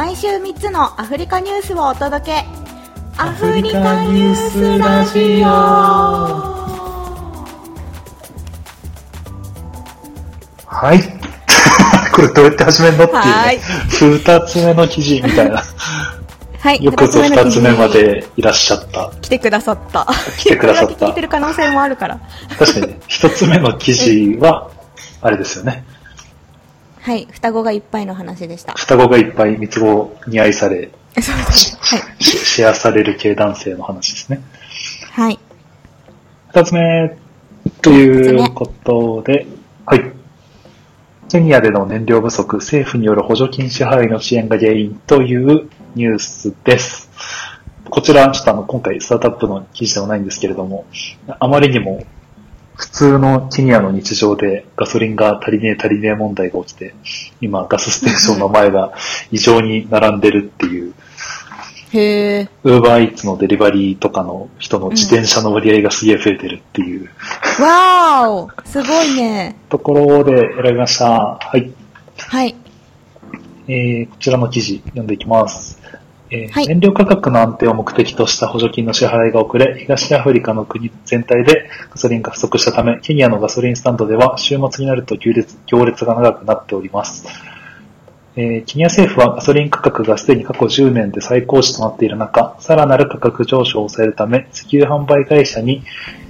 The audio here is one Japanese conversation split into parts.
毎週3つのアフリカニュースをお届けアフリカニュースラジオはい。これどうやって始めるのっていうはいね。二つ目の記事みたいな。はいよくぞ二つ目までいらっしゃった。来てくださった来てくださった聞いてる可能性もあるから確かにね、一つ目の記事は、あれですよね。はい双子がいっぱいの話でした双子がいっぱい三つ子に愛され、そうですねはいシシェアされる系男性の話ですね。はい二つ目ということで、はい。ケニアでの燃料不足、政府による補助金支払いの支援が原因というニュースです。こちら、ちょっとあの、今回スタートアップの記事ではないんですけれども、あまりにも普通のケニアの日常でガソリンが足りねえ足りねえ問題が起きて、今ガスステーションの前が異常に並んでるっていう、へえウーバーイーツのデリバリーとかの人の自転車の割合がすげえ増えてるっていう、わーおすごいねところで選びました。はい。はいえー、こちらの記事読んでいきます。えーはい燃料価格の安定を目的とした補助金の支払いが遅れ、東アフリカの国全体でガソリンが不足したため、ケニアのガソリンスタンドでは週末になると行列行列が長くなっております。えーケニア政府はガソリン価格がすでに過去10年で最高値となっている中、さらなる価格上昇を抑えるため、石油販売会社に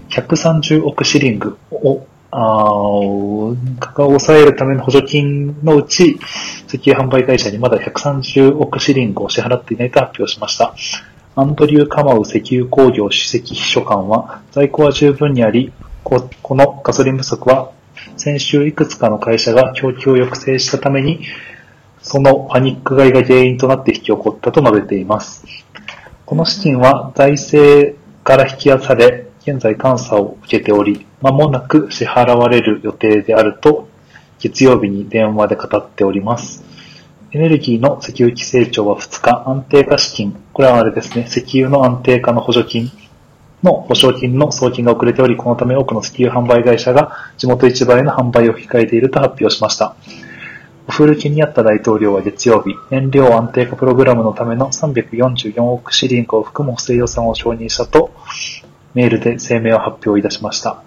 130億シリングを、あー価格を抑えるための補助金のうち、石油販売会社にまだ130億シリングを支払っていないと発表しました。アンドリュー・カマウ石油工業主席秘書官は、在庫は十分にあり、このガソリン不足は、先週いくつかの会社が供給を抑制したために、そのパニック買いが原因となって引き起こったと述べています。この資金は財政から引き出され、現在監査を受けており、間もなく支払われる予定であると、月曜日に電話で語っております。エネルギーの石油規制庁は2日、安定化資金、これはあれですね、石油の安定化の補助金の保証金の送金が遅れており、このため多くの石油販売会社が地元市場への販売を控えていると発表しました。オフルケニアッタ大統領は月曜日、燃料安定化プログラムのための344億シリングを含む補正予算を承認したと、メールで声明を発表いたしました。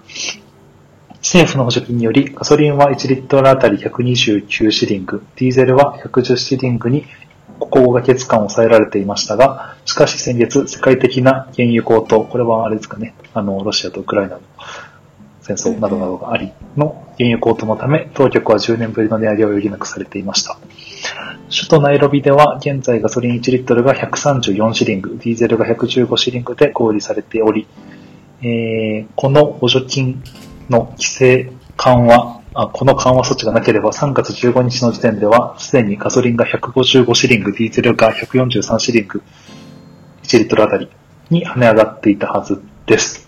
政府の補助金により、ガソリンは1リットルあたり129シリング、ディーゼルは110シリングに高掛月間抑えられていましたが、しかし先月、世界的な原油高騰、これはあれですかね、あの、ロシアとウクライナの戦争などなどがありの原油高騰のため、当局は10年ぶりの値上げを余儀なくされていました。首都ナイロビでは現在ガソリン1リットルが134シリング、ディーゼルが115シリングで小売りされており、えーこの補助金の規制緩和、あこの緩和措置がなければ3月15日の時点ではすでにガソリンが155シリング、ディーゼルが143シリング、1リットルあたりに跳ね上がっていたはずです。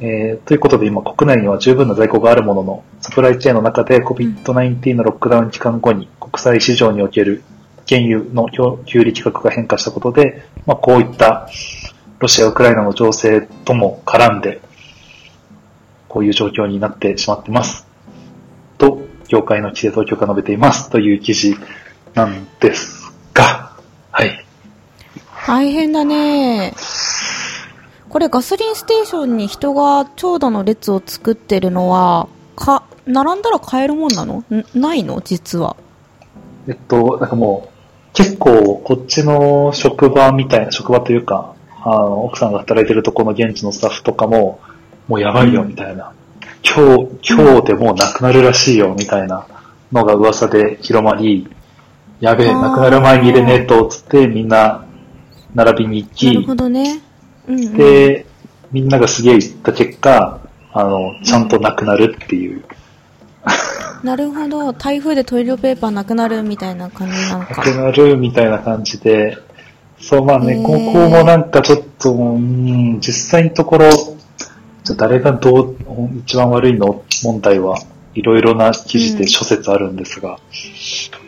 えーということで今国内には十分な在庫があるものの、サプライチェーンの中で COVID-19 のロックダウン期間後に国際市場における原油の供給利規格が変化したことで、まあ、こういったロシア・ウクライナの情勢とも絡んで、こういう状況になってしまってます。と、業界の規制当局が述べています。という記事なんですが、はい。大変だねこれガソリンステーションに人が長蛇の列を作ってるのはか並んだら買えるもんなの？んないの？実はえっと、なんかもう、結構、こっちの職場みたいな、職場というか、あの、奥さんが働いてるところの現地のスタッフとかも、もうやばいよ、みたいな。今日、今日でもうなくなるらしいよ、みたいなのが噂で広まり、やべえ、なくなる前に入れねえと、つってみんな、並びに行なるきほ、どね。うん、うん、で、みんながすげえ言った結果、あの、ちゃんとなくなるっていう。なるほど。台風でトイレットペーパーなくなるみたいな感じなのか。なくなるみたいな感じで、そう、まあね、へー。ここもなんかちょっと、うん、実際のところ、じゃあ誰がどう、一番悪いの？問題はいろいろな記事で諸説あるんですが、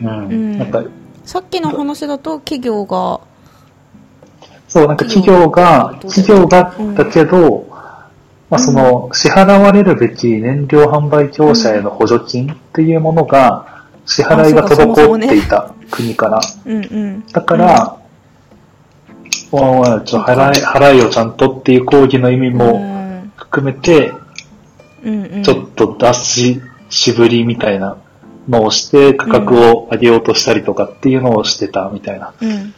うん、うん。なんか、さっきの話だと企業がそう、なんか企業が、企業がうんだけど、まあその、支払われるべき燃料販売業者への補助金っていうものが、支払いが滞っていた国から。うんうん。だから、おいおいちょっと払い、払いをちゃんとっていう抗議の意味うもん含めて、うんうん。ちょっと出し、しぶりみたいなのをして、価格を上げようとしたりとかっていうのをしてたみたいな。うん。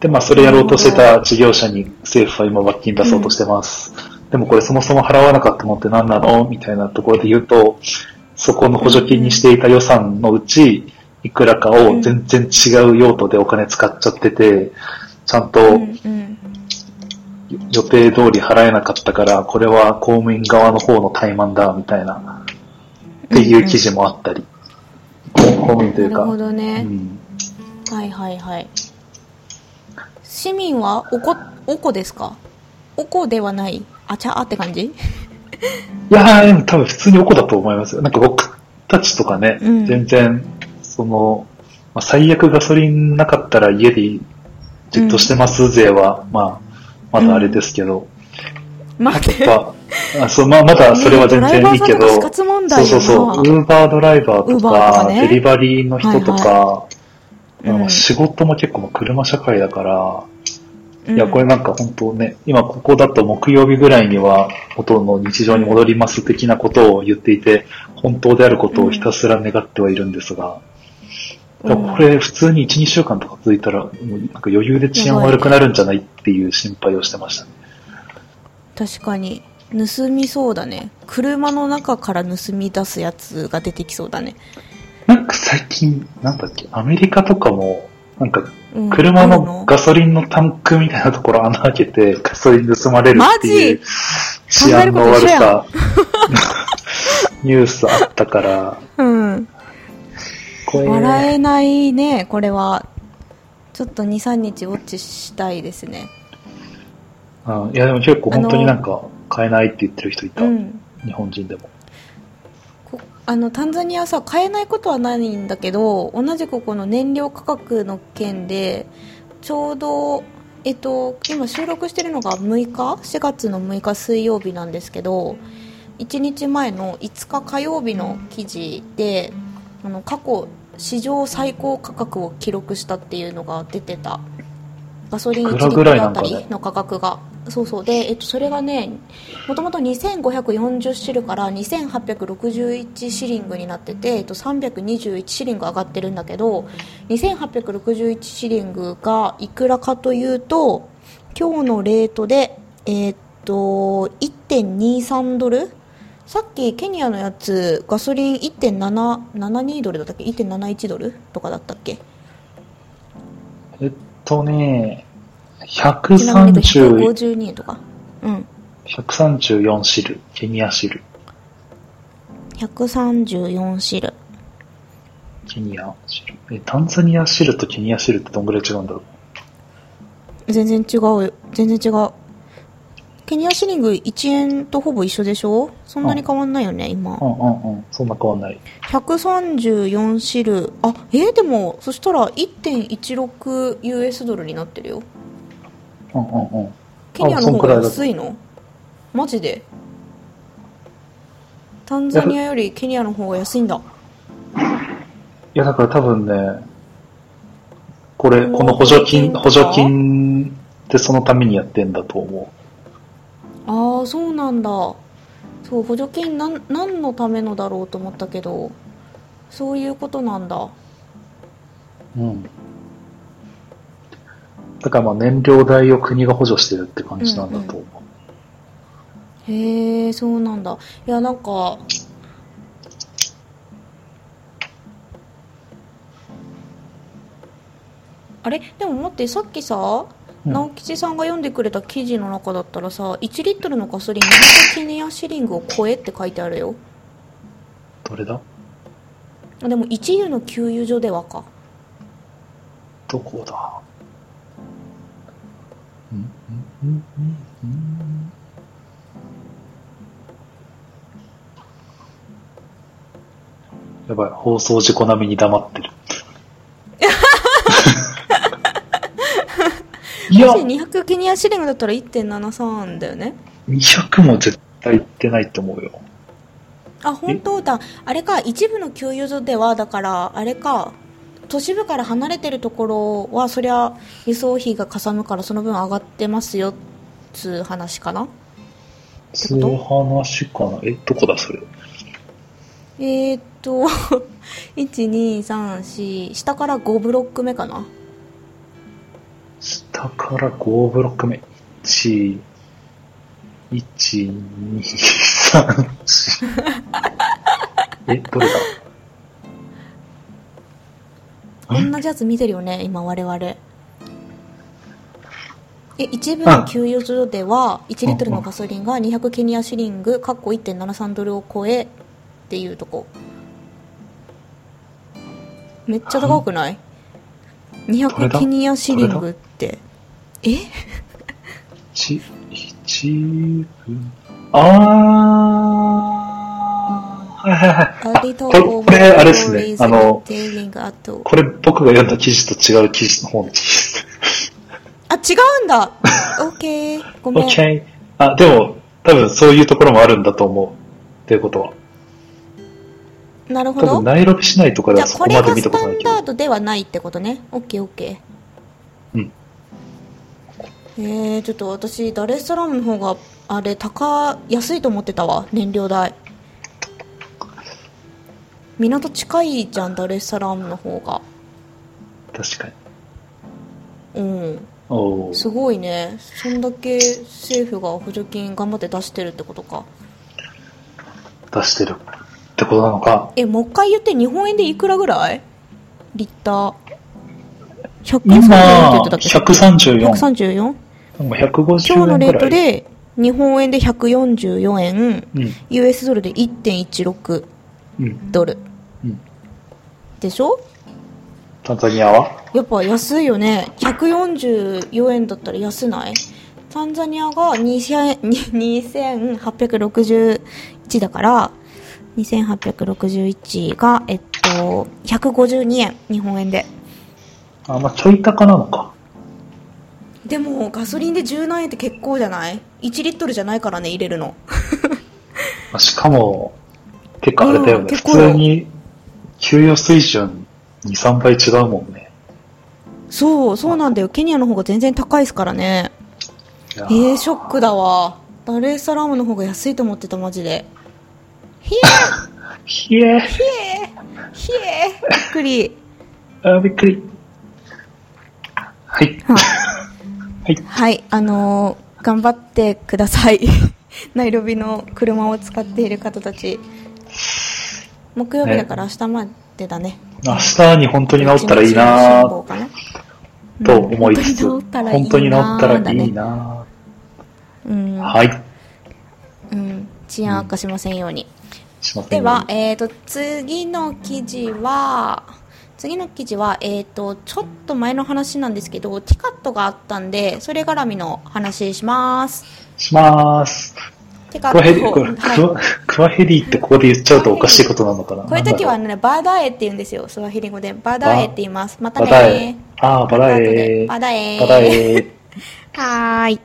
で、まあ、それやろうとしてた事業者に政府は今罰金出そうとしてます。でもこれそもそも払わなかったのって何なのみたいなところで言うと、そこの補助金にしていた予算のうち、いくらかを全然違う用途でお金使っちゃってて、ちゃんとうんうん。予定通り払えなかったから、これは公務員側の方の怠慢だ、みたいな、っていう記事もあったり。公務員というか。なるほどうね。んはいはいはい。市民はおこ、おこですか？おこではないあちゃーって感じ？いやー、でも多分普通におこだと思いますよ。なんか僕たちとかね、うん全然、その、まあ、最悪ガソリンなかったら家でじっとしてます勢は、まあ、まだあれですけど、待って。やっぱ、あそうまあ、まだそれは全然いいけど、そうそうそう、ウーバードライバーとか、デリバリーの人とか、仕事も結構車社会だから、うん。いや、これなんか本当ね、今ここだと木曜日ぐらいには元の日常に戻ります的なことを言っていて、本当であることをひたすら願ってはいるんですが、これ普通に1、2週間とか続いたら、もうなんか余裕で治安悪くなるんじゃないっていう心配をしてましたね。確かに。盗みそうだね。車の中から盗み出すやつが出てきそうだね。なんか最近、なんだっけ、アメリカとかも、なんかうん車のガソリンのタンクみたいなところ穴開けてガソリン盗まれるっていう治安の悪さ、ニュースあったから、う笑えないね、これは。ちょっと2、3日ウォッチしたいですね。うんいやでも結構本当になんか買えないって言ってる人いた、うん。日本人でも。こあのタンザニアさ買えないことはないんだけど同じくこの燃料価格の件でちょうど、えっと、今収録してるのが6日？4月の6日水曜日なんですけど1日前の5日火曜日の記事であの過去史上最高価格を記録したっていうのが出てた。ガソリン1リットルあたりの価格が、そうそう。で、えっと、それがねもともと2540シルから2861シリングになってて、えっと、321シリング上がってるんだけど2861シリングがいくらかというと今日のレートで、えっと1.23ドルさっきケニアのやつガソリン1.772ドルだったっけ？1.71ドル？とかだったっけ？えっとね、ちなみに130、152円とか。うん。134シル、ケニアシル、134シル。ケニアシル。え、タンザニアシルとケニアシルってどんぐらい違うんだろう？全然違うよ。全然違うケニアシリング1円とほぼ一緒でしょ？そんなに変わんないよね今。うんうんうん。そんな変わんない。134シル。あえー、でもそしたら 1.16US ドルになってるよ。うんうんうん。ケニアの方が安いの？マジで？タンザニアよりケニアの方が安いんだ。いや、だから多分ね、これ、この補助金、補補助金か助金ってそのためにやってんだと思ああそうなんだそう補助金なん何のためのだろうと思ったけどそういうことなんだう。うん。だからまあ燃料代を国が補助してるって感じなんだと思う。へえそうなんだいやなんかあれ？でも待ってさっきさ、うん直吉さんが読んでくれた記事の中だったらさ1リットルのガソリン200ケニアシリングを超えって書いてあるよ。どれだ？あでも一油の給油所ではか。どこだ？うんうんうんうんうん。やばい、放送事故並みに黙ってる。いやも、し200ケニアシリングだったら1.73だよね200も絶対行ってないと思うよ。あ、本当だ。あれか、一部の給油所では、だから、あれか、都市部から離れてるところは、そりゃ、輸送費がかさむから、その分上がってますよ、つう話かな。そう話かなえ、どこだそれ？えー、っと、1、2、3、4、下から5ブロック目かな。下から5ブロック目。1、1、2、3、4。え、どれだ？同じやつ見てるよね、今我々。え、一部の給油所では、1リットルのガソリンが200ケニアシリング、かっこ1.73ドルを超えっていうとこ。めっちゃ高くない？これ ?200 だケニアシリングって。え？一、一部。あー。はいはいはい。これあれですねあの。これ僕が読んだ記事と違う記事の方の記事です。あ、違うんだオッケー。ごめん。OK。あ、でも、多分そういうところもあるんだと思う。っていうことは。なるほど多分。ナイロビ市内とかではそこまでがスタン見たことないけど。ダードではないってことねオッケーオッケーうんえー、ちょっと私ダレッサラムの方があれ高安いと思ってたわ燃料代。港近いじゃんダレッサラムの方が。確かに。うん。すごいね。そんだけ政府が補助金頑張って出してるってことか。出してるってことなのか。えもう一回言って日本円でいくらぐらい？リッター134って今言ってたっけ？134 134? もう今150日のレー。トで日本円で144円、うん。US ドルで1.16うん。ドルうん。でしょ？タンザニアは？やっぱ安いよね144円だったら安ない？タンザニアが2000 2861 だから2861がえっと152円日本円であ、まあちょい高なのか。でもガソリンで10何円って結構じゃない？1リットルじゃないからね入れるの。まあしかも、結構あれだよね。普うん結構。よ通に、給与水準2、3倍違うもんね。そうそうなんだよ。ケニアの方が全然高いですからね。えー、ショックだわ。ダレーサラームの方が安いと思ってたマジで。ひえひえひえひえびっくり。あ、びっくり。はい。はい。はい。あのー頑張ってください。ナイロビの車を使っている方たち。木曜日だから明日までだね。明日に本当に治ったらいいなと思いつつ、うん。本当に治ったらいいななうん、はい。うん、治安悪化しませんように、しませんよでは、えー、と次の記事は次の記事は、えー、とちょっと前の話なんですけどティカットがあったんでそれ絡みの話します。しまーす。ティカクワヘリ、はい。クワヘリってここで言っちゃうとおかしいことなのかな？こういう時はねバーダーエって言うんですよ。スワヒリ語で。バーダーエって言います。またね。あー、バダエバダエバダエはーい